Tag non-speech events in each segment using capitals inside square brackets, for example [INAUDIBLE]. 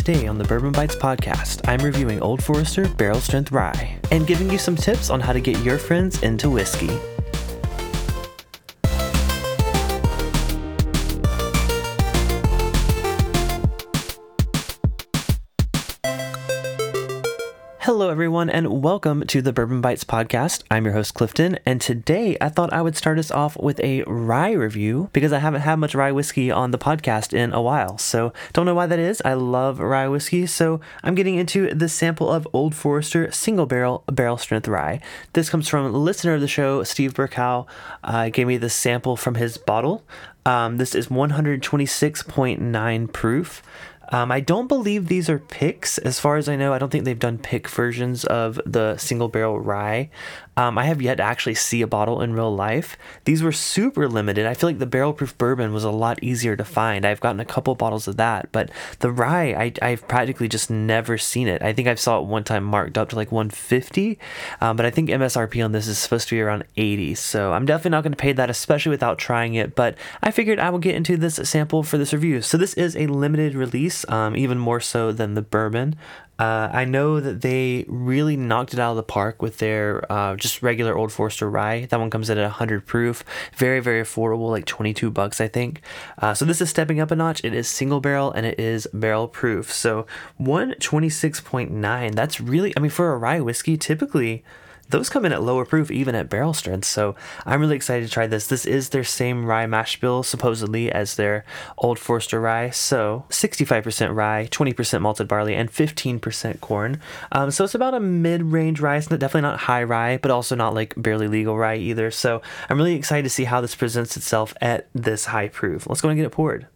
Today on the Bourbon Bites podcast, I'm reviewing Old Forester Barrel Strength Rye and giving you some tips on how to get your friends into whiskey. Everyone, and welcome to the Bourbon Bites podcast. I'm your host, Clifton, and today I thought I would start us off with a rye review because I haven't had much rye whiskey on the podcast in a while. So, don't know why that is. I love rye whiskey, so I'm getting into the sample of Old Forester Single Barrel Barrel Strength Rye. This comes from listener of the show, Steve Burkow. Uh, gave me the sample from his bottle. Um, this is 126.9 proof. Um, I don't believe these are picks. As far as I know, I don't think they've done pick versions of the single barrel rye. Um, I have yet to actually see a bottle in real life. These were super limited. I feel like the barrel proof bourbon was a lot easier to find. I've gotten a couple bottles of that, but the rye, I, I've practically just never seen it. I think I saw it one time marked up to like 150, um, but I think MSRP on this is supposed to be around 80. So I'm definitely not going to pay that, especially without trying it. But I figured I will get into this sample for this review. So this is a limited release, um, even more so than the bourbon. Uh, I know that they really knocked it out of the park with their uh, just regular Old Forester rye. That one comes in at 100 proof, very very affordable, like 22 bucks I think. Uh, so this is stepping up a notch. It is single barrel and it is barrel proof. So 126.9. That's really, I mean, for a rye whiskey, typically those come in at lower proof even at barrel strength. So I'm really excited to try this. This is their same rye mash bill supposedly as their Old Forester rye. So 65% rye, 20% malted barley, and 15% corn. Um, so it's about a mid-range rye. It's definitely not high rye, but also not like barely legal rye either. So I'm really excited to see how this presents itself at this high proof. Let's go and get it poured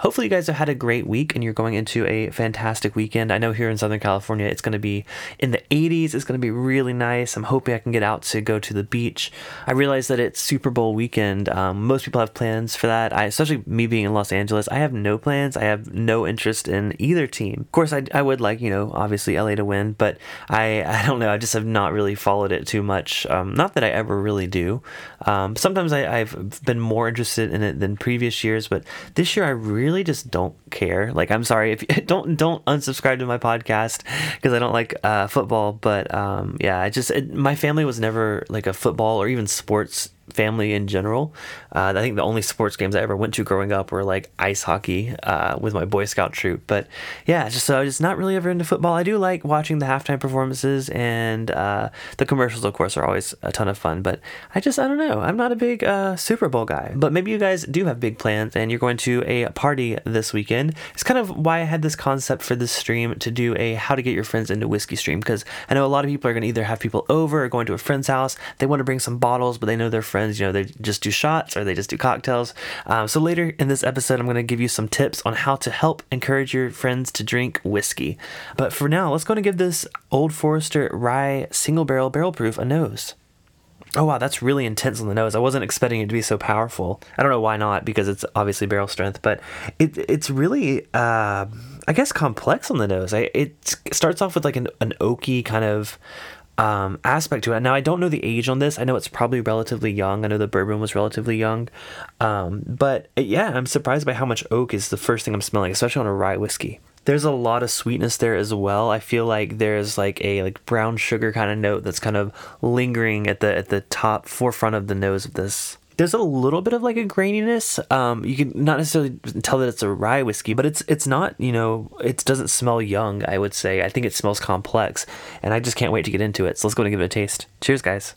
hopefully you guys have had a great week and you're going into a fantastic weekend. I know here in Southern California it's going to be in the 80s. It's going to be really nice. I'm hoping I can get out to go to the beach. I realize that it's Super Bowl weekend. Um, most people have plans for that. I, especially me being in Los Angeles, I have no plans. I have no interest in either team. Of course, I, I would like you know obviously LA to win, but I [LAUGHS] I don't know. I just have not really followed it too much. Um, not that I ever really do. Um, sometimes I, I've been more interested in it than previous years, but this year I really really just don't care. Like, I'm sorry if you [LAUGHS] don't don't unsubscribe to my podcast because I don't like uh, football. But um, yeah, I just it, my family was never like a football or even sports family in general. Uh, I think the only sports games I ever went to growing up were like ice hockey uh, with my Boy Scout troop. But yeah, just so I was not really ever into football. I do like watching the halftime performances and uh, the commercials. Of course, are always a ton of fun. But I just I don't know. I'm not a big uh, Super Bowl guy. But maybe you guys do have big plans and you're going to a party this weekend. It's kind of why I had this concept for this stream to do a how to get your friends into whiskey stream because I know a lot of people are going to either have people over or going to a friend's house. They want to bring some bottles, but they know their friends friends, you know, they just do shots or they just do cocktails. Um, so later in this episode, I'm going to give you some tips on how to help encourage your friends to drink whiskey. But for now, let's go and give this Old Forester Rye Single Barrel Barrel Proof a nose. Oh wow, that's really intense on the nose. I wasn't expecting it to be so powerful. I don't know why not, because it's obviously barrel strength, but it it's really uh, I guess complex on the nose. I, it starts off with like an, an oaky kind of um, aspect to it. Now, I don't know the age on this. I know it's probably relatively young. I know the bourbon was relatively young. Um, but yeah, I'm surprised by how much oak is the first thing I'm smelling, especially on a rye whiskey. There's a lot of sweetness there as well. I feel like there's like a like brown sugar kind of note that's kind of lingering at the at the top forefront of the nose of this there's a little bit of like a graininess. Um, you can not necessarily tell that it's a rye whiskey, but it's it's not. You know, it doesn't smell young. I would say. I think it smells complex, and I just can't wait to get into it. So let's go and give it a taste. Cheers, guys.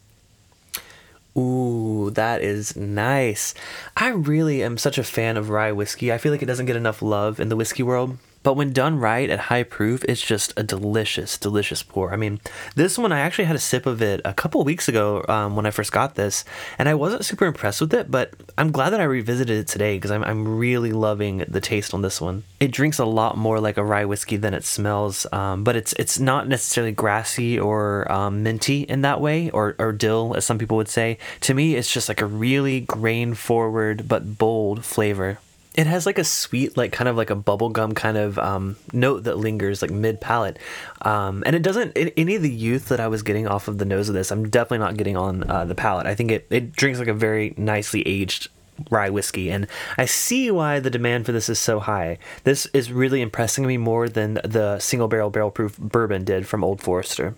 Ooh, that is nice. I really am such a fan of rye whiskey. I feel like it doesn't get enough love in the whiskey world. But when done right at high proof, it's just a delicious, delicious pour. I mean, this one I actually had a sip of it a couple weeks ago um, when I first got this, and I wasn't super impressed with it. But I'm glad that I revisited it today because I'm I'm really loving the taste on this one. It drinks a lot more like a rye whiskey than it smells, um, but it's it's not necessarily grassy or um, minty in that way, or or dill as some people would say. To me, it's just like a really grain forward but bold flavor it has like a sweet like kind of like a bubblegum kind of um, note that lingers like mid palate um, and it doesn't any of the youth that i was getting off of the nose of this i'm definitely not getting on uh, the palate i think it, it drinks like a very nicely aged rye whiskey, and I see why the demand for this is so high. This is really impressing me more than the single barrel barrel proof bourbon did from Old Forester.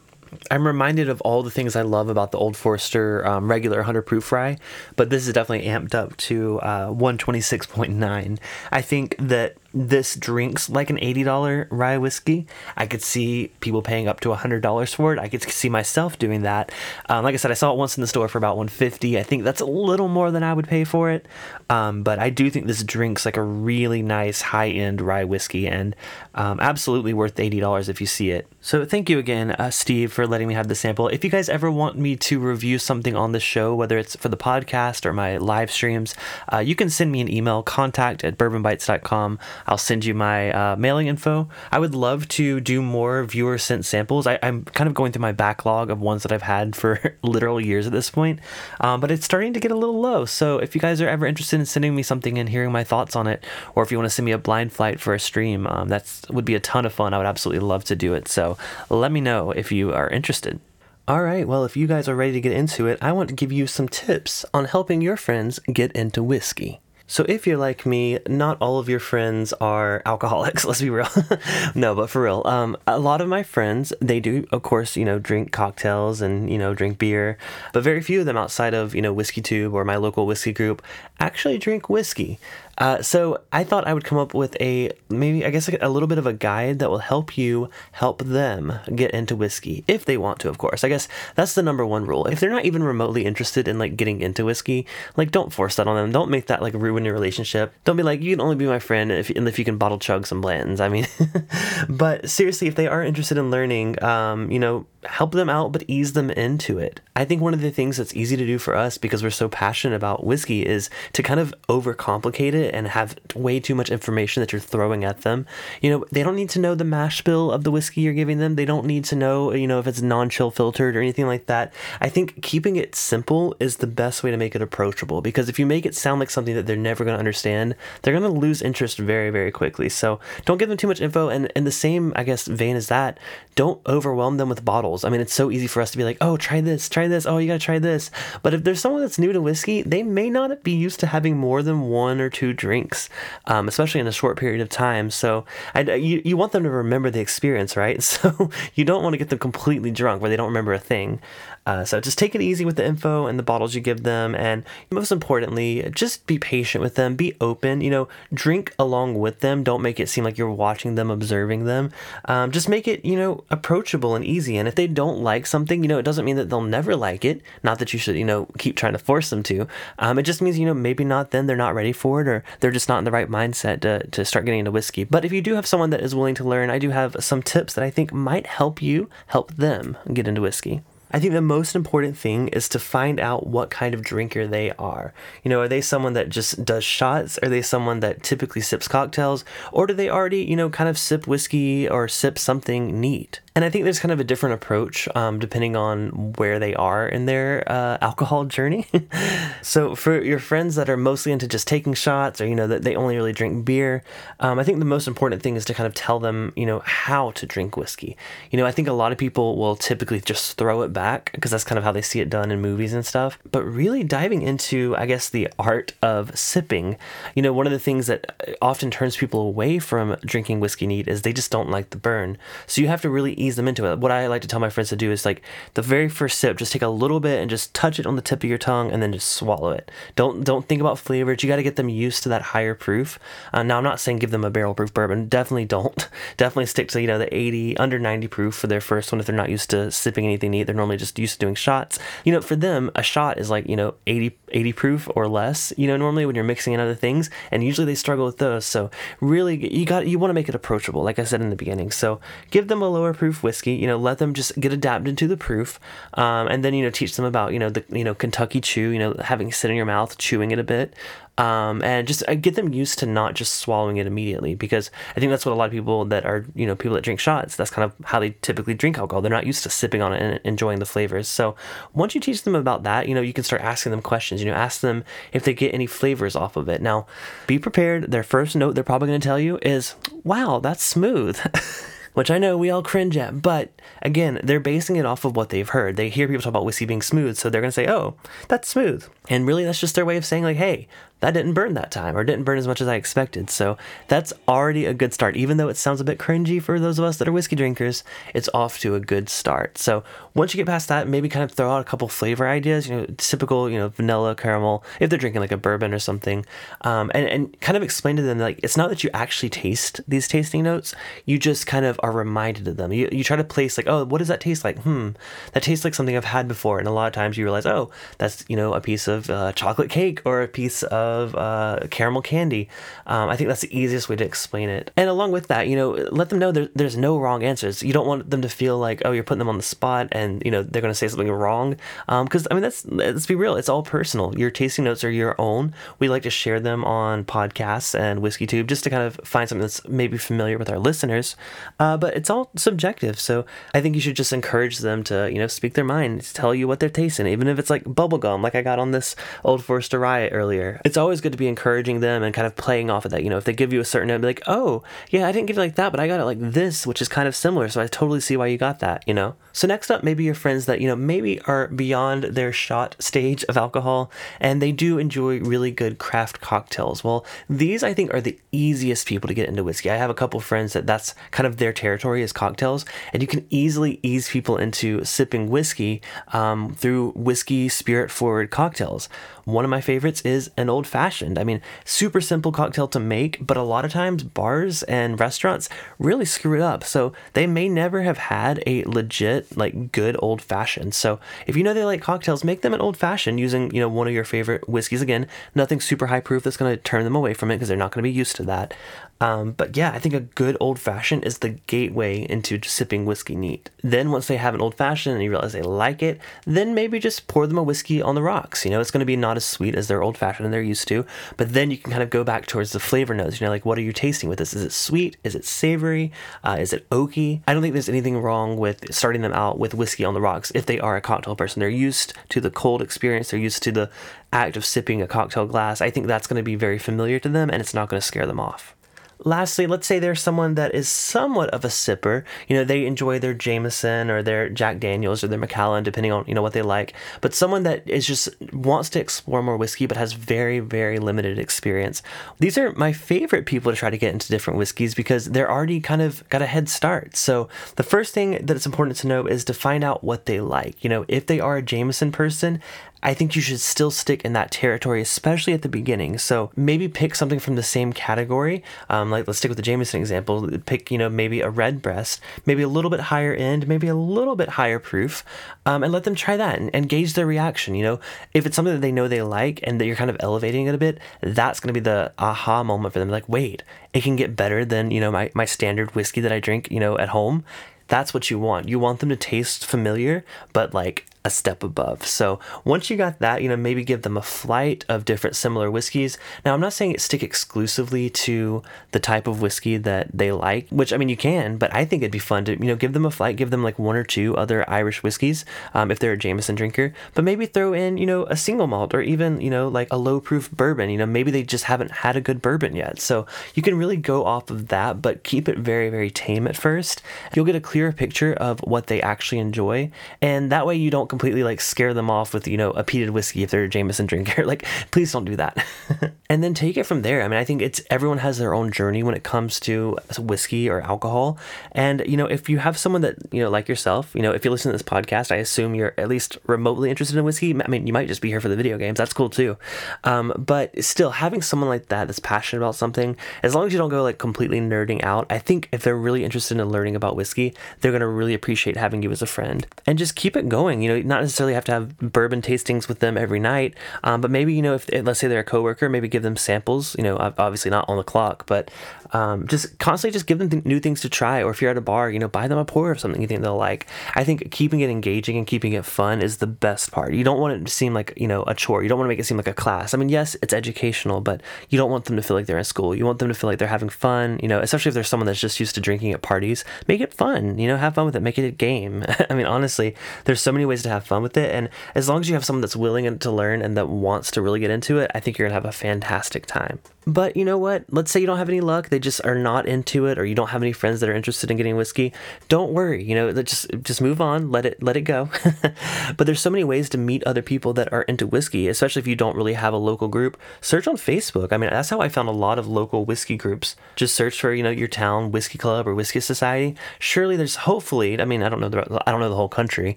I'm reminded of all the things I love about the Old Forester um, regular 100 proof rye, but this is definitely amped up to uh, 126.9. I think that this drinks like an $80 rye whiskey. I could see people paying up to $100 for it. I could see myself doing that. Um, like I said, I saw it once in the store for about 150. I think that's a little more than I would pay for it. Um, but I do think this drinks like a really nice high end rye whiskey and um, absolutely worth $80 if you see it. So thank you again, uh, Steve, for letting me have the sample. If you guys ever want me to review something on the show, whether it's for the podcast or my live streams, uh, you can send me an email, contact at bourbonbites.com. I'll send you my uh, mailing info. I would love to do more viewer sent samples. I, am kind of going through my backlog of ones that I've had for [LAUGHS] literal years at this point, um, but it's starting to get a little low. So if you guys are ever interested in sending me something and hearing my thoughts on it, or if you want to send me a blind flight for a stream, um, that would be a ton of fun. I would absolutely love to do it. So let me know if you are interested. All right, well, if you guys are ready to get into it, I want to give you some tips on helping your friends get into whiskey. So if you're like me, not all of your friends are [LAUGHS] alcoholics. Let's be real. [LAUGHS] no, but for real, um, a lot of my friends they do, of course, you know, drink cocktails and you know drink beer, but very few of them outside of you know Whiskey Tube or my local whiskey group actually drink whiskey. Uh, so I thought I would come up with a maybe I guess a little bit of a guide that will help you help them get into whiskey if they want to. Of course, I guess that's the number one rule. If they're not even remotely interested in like getting into whiskey, like don't force that on them. Don't make that like ruin your relationship. Don't be like you can only be my friend if if you can bottle chug some blends. I mean, [LAUGHS] but seriously, if they are interested in learning, um, you know, help them out, but ease them into it. I think one of the things that's easy to do for us because we're so passionate about whiskey is to kind of overcomplicate it and have way too much information that you're throwing at them. You know, they don't need to know the mash bill of the whiskey you're giving them. They don't need to know, you know, if it's non-chill filtered or anything like that. I think keeping it simple is the best way to make it approachable because if you make it sound like something that they're never going to understand, they're going to lose interest very, very quickly. So don't give them too much info. And in the same, I guess, vein as that, don't overwhelm them with bottles. I mean, it's so easy for us to be like, oh, try this, try this. Oh, you got to try this. But if there's someone that's new to whiskey, they may not be used to having more than one or two drinks, um, especially in a short period of time. So I, you, you want them to remember the experience, right? [LAUGHS] So you don't want to get them completely drunk where they don't remember a thing. Uh, so just take it easy with the info and the bottles you give them, and most importantly, just be patient with them. Be open. You know, drink along with them. Don't make it seem like you're watching them, observing them. Um, just make it you know approachable and easy. And if they don't like something, you know, it doesn't mean that they'll never like it. Not that you should you know keep trying to force them to. Um, it just means you know maybe not then they're not ready for it, or they're just not in the right mindset to to start getting into whiskey. But if you do have someone that is willing to learn, I do have some tips that I think might help you help them get into whiskey. I think the most important thing is to find out what kind of drinker they are. You know, are they someone that just does shots? Are they someone that typically sips cocktails? Or do they already, you know, kind of sip whiskey or sip something neat? And I think there's kind of a different approach um, depending on where they are in their uh, alcohol journey. [LAUGHS] so for your friends that are mostly into just taking shots or, you know, that they only really drink beer, um, I think the most important thing is to kind of tell them, you know, how to drink whiskey. You know, I think a lot of people will typically just throw it back because that's kind of how they see it done in movies and stuff. But really diving into, I guess, the art of sipping, you know, one of the things that often turns people away from drinking whiskey neat is they just don't like the burn. So you have to really ease them into it. What I like to tell my friends to do is like the very first sip, just take a little bit and just touch it on the tip of your tongue and then just swallow it. Don't don't think about flavors. You got to get them used to that higher proof. Uh, now I'm not saying give them a barrel proof bourbon. Definitely don't. [LAUGHS] Definitely stick to you know the 80 under 90 proof for their first one if they're not used to sipping anything neat. They're normally just used to doing shots. You know, for them a shot is like you know 80 80 proof or less. You know, normally when you're mixing in other things, and usually they struggle with those. So really, you got you want to make it approachable, like I said in the beginning. So give them a lower proof whiskey. You know, let them just get adapted to the proof, um, and then you know teach them about you know the you know Kentucky chew. You know, having sit in your mouth, chewing it a bit um, and just uh, get them used to not just swallowing it immediately because I think that's what a lot of people that are you know people that drink shots that's kind of how they typically drink alcohol they're not used to sipping on it and enjoying the flavors so once you teach them about that you know you can start asking them questions you know ask them if they get any flavors off of it now be prepared their first note they're probably going to tell you is wow that's smooth [LAUGHS] which I know we all cringe at. But again, they're basing it off of what they've heard. They hear people talk about whiskey being smooth, so they're to say, oh, that's smooth. And really, that's just their way of saying, like, hey, that didn't burn that time or didn't burn as much as I expected. So that's already a good start. Even though it sounds a bit cringy for those of us that are whiskey drinkers, it's off to a good start. So once you get past that, maybe kind of throw out a couple flavor ideas, you know, typical, you know, vanilla, caramel, if they're drinking like a bourbon or something, um, and, and kind of explain to them like it's not that you actually taste these tasting notes, you just kind of are reminded of them. You, you try to place like, oh, what does that taste like? Hmm, that tastes like something I've had before. And a lot of times you realize, oh, that's, you know, a piece of uh, chocolate cake or a piece of uh, caramel candy. Um, I think that's the easiest way to explain it. And along with that, you know, let them know there, there's no wrong answers. You don't want them to feel like, oh, you're putting them on the spot and, you know, they're going to say something wrong. Because, um, I mean, that's, let's be real, it's all personal. Your tasting notes are your own. We like to share them on podcasts and Whiskey Tube just to kind of find something that's maybe familiar with our listeners. Uh, but it's all subjective. So I think you should just encourage them to, you know, speak their mind, tell you what they're tasting, even if it's like bubblegum, like I got on this Old Forester Rye earlier. It's always good to be encouraging them and kind of playing off of that. You know, if they give you a certain note, be like, oh, yeah, I didn't get it like that, but I got it like this, which is kind of similar. So I totally see why you got that, you know? So next up, maybe your friends that, you know, maybe are beyond their shot stage of alcohol and they do enjoy really good craft cocktails. Well, these I think are the easiest people to get into whiskey. I have a couple friends that that's kind of their territory is cocktails, and you can easily ease people into sipping whiskey um, through whiskey spirit forward cocktails. One of my favorites is an old fashioned. I mean, super simple cocktail to make, but a lot of times bars and restaurants really screw it up. So they may never have had a legit, like, good old fashioned. So if you know they like cocktails, make them an old fashioned using, you know, one of your favorite whiskeys. Again, nothing super high proof that's going to turn them away from it because they're not going to be used to that. Um, but yeah, I think a good old fashioned is the gateway into sipping whiskey neat. Then once they have an old fashioned and you realize they like it, then maybe just pour them a whiskey on the rocks. You know, it's going to be not as sweet as their old fashioned and they're used to, but then you can kind of go back towards the flavor notes. You know, like what are you tasting with this? Is it sweet? Is it savory? Uh, is it oaky? I don't think there's anything wrong with starting them out with whiskey on the rocks if they are a cocktail person. They're used to the cold experience. They're used to the act of sipping a cocktail glass. I think that's going to be very familiar to them and it's not going to scare them off lastly, let's say there's someone that is somewhat of a sipper. You know, they enjoy their Jameson or their Jack Daniels or their Macallan, depending on, you know, what they like. But someone that is just wants to explore more whiskey but has very, very limited experience. These are my favorite people to try to get into different whiskeys because they're already kind of got a head start. So the first thing that it's important to know is to find out what they like. You know, if they are a Jameson person, I think you should still stick in that territory, especially at the beginning. So maybe pick something from the same category. Um, like let's stick with the Jameson example. Pick you know maybe a redbreast, maybe a little bit higher end, maybe a little bit higher proof, um, and let them try that and, and gauge their reaction. You know, if it's something that they know they like and that you're kind of elevating it a bit, that's going to be the aha moment for them. Like wait, it can get better than you know my my standard whiskey that I drink you know at home that's what you want. You want them to taste familiar, but like a step above. So once you got that, you know, maybe give them a flight of different similar whiskeys. Now, I'm not saying stick exclusively to the type of whiskey that they like, which I mean, you can, but I think it'd be fun to, you know, give them a flight, give them like one or two other Irish whiskeys um, if they're a Jameson drinker, but maybe throw in, you know, a single malt or even, you know, like a low proof bourbon. You know, maybe they just haven't had a good bourbon yet. So you can really go off of that, but keep it very, very tame at first. You'll get a clearer picture of what they actually enjoy. And that way you don't completely like scare them off with, you know, a peated whiskey if they're a Jameson drinker. [LAUGHS] like, please don't do that. [LAUGHS] and then take it from there. I mean, I think it's everyone has their own journey when it comes to whiskey or alcohol. And, you know, if you have someone that, you know, like yourself, you know, if you listen to this podcast, I assume you're at least remotely interested in whiskey. I mean, you might just be here for the video games. That's cool too. Um, but still, having someone like that that's passionate about something, as long as you don't go like completely nerding out, I think if they're really interested in learning about whiskey, they're going to really appreciate having you as a friend. And just keep it going. You know, not necessarily have to have bourbon tastings with them every night, um, but maybe, you know, if let's say they're a coworker, maybe give them samples, you know, obviously not on the clock, but um, just constantly just give them th- new things to try. Or if you're at a bar, you know, buy them a pour of something you think they'll like. I think keeping it engaging and keeping it fun is the best part. You don't want it to seem like, you know, a chore. You don't want to make it seem like a class. I mean, yes, it's educational, but you don't want them to feel like they're in school. You want them to feel like they're having fun, you know, especially if there's someone that's just used to drinking at parties. Make it fun, you know, have fun with it, make it a game. [LAUGHS] I mean, honestly, there's so many ways to have fun with it. And as long as you have someone that's willing to learn and that wants to really get into it, I think you're going to have a fantastic time. But you know what? Let's say you don't have any luck, they just are not into it, or you don't have any friends that are interested in getting whiskey. Don't worry, you know, just just move on, let it let it go. [LAUGHS] but there's so many ways to meet other people that are into whiskey, especially if you don't really have a local group. Search on Facebook. I mean, that's how I found a lot of local whiskey groups. Just search for, you know, your town whiskey club or whiskey society. Surely there's hopefully, I mean, I don't know the I don't know the whole country,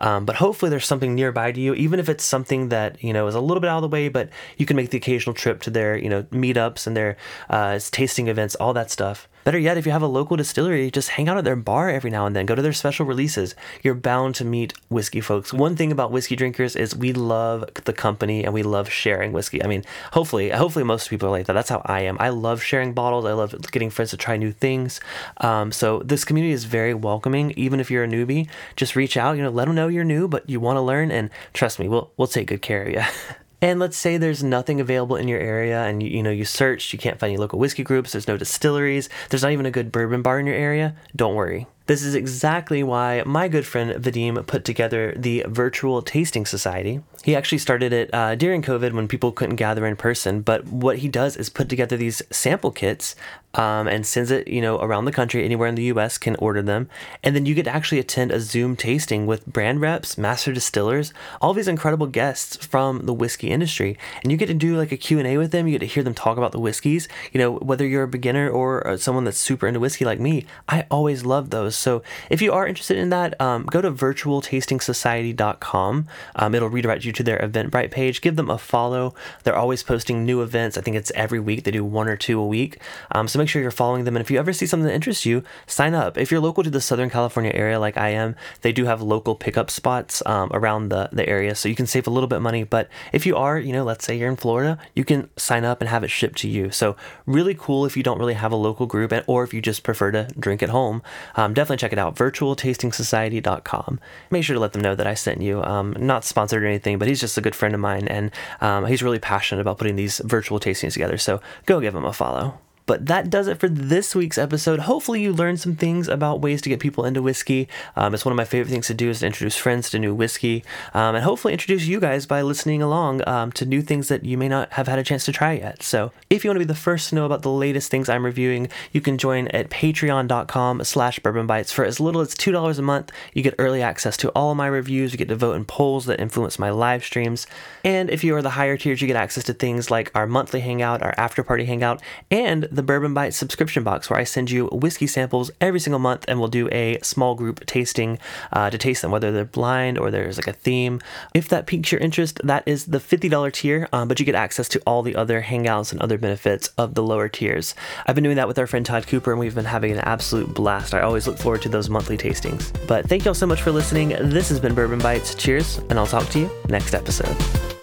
um, but hopefully there's something nearby to you, even if it's something that, you know, is a little bit out of the way, but you can make the occasional trip to their, you know, meetups and their uh, tasting events, all that stuff. Better yet, if you have a local distillery, just hang out at their bar every now and then. Go to their special releases. You're bound to meet whiskey folks. One thing about whiskey drinkers is we love the company and we love sharing whiskey. I mean, hopefully, hopefully most people are like that. That's how I am. I love sharing bottles. I love getting friends to try new things. Um, so this community is very welcoming. Even if you're a newbie, just reach out. You know, let them know you're new, but you want to learn, and trust me, we'll we'll take good care of you. [LAUGHS] And let's say there's nothing available in your area and you, you know you searched, you can't find any local whiskey groups, there's no distilleries, there's not even a good bourbon bar in your area. Don't worry. This is exactly why my good friend Vadim put together the Virtual Tasting Society. He actually started it uh, during COVID when people couldn't gather in person, but what he does is put together these sample kits um, and sends it, you know, around the country. Anywhere in the U.S. can order them, and then you get to actually attend a Zoom tasting with brand reps, master distillers, all these incredible guests from the whiskey industry, and you get to do like a Q and A with them. You get to hear them talk about the whiskeys. You know, whether you're a beginner or uh, someone that's super into whiskey like me, I always love those. So if you are interested in that, um, go to virtualtastingsociety.com. Um, it'll redirect you to their Eventbrite page. Give them a follow. They're always posting new events. I think it's every week. They do one or two a week. Um, so make sure you're following them. And if you ever see something that interests you, sign up. If you're local to the Southern California area like I am, they do have local pickup spots um, around the, the area. So you can save a little bit of money. But if you are, you know, let's say you're in Florida, you can sign up and have it shipped to you. So really cool if you don't really have a local group and, or if you just prefer to drink at home. Um, definitely check it out, virtualtastingsociety.com. Make sure to let them know that I sent you. Um, not sponsored or anything, but he's just a good friend of mine, and um, he's really passionate about putting these virtual tastings together. So go give him a follow. But that does it for this week's episode. Hopefully, you learned some things about ways to get people into whiskey. Um, it's one of my favorite things to do is to introduce friends to new whiskey, um, and hopefully introduce you guys by listening along um, to new things that you may not have had a chance to try yet. So, if you want to be the first to know about the latest things I'm reviewing, you can join at Patreon.com/slash Bourbon Bites for as little as two dollars a month. You get early access to all of my reviews. You get to vote in polls that influence my live streams, and if you are the higher tiers, you get access to things like our monthly hangout, our after party hangout, and the Bourbon Bites subscription box where I send you whiskey samples every single month and we'll do a small group tasting uh, to taste them, whether they're blind or there's like a theme. If that piques your interest, that is the $50 tier, um, but you get access to all the other hangouts and other benefits of the lower tiers. I've been doing that with our friend Todd Cooper and we've been having an absolute blast. I always look forward to those monthly tastings. But thank y'all so much for listening. This has been Bourbon Bites. Cheers, and I'll talk to you next episode.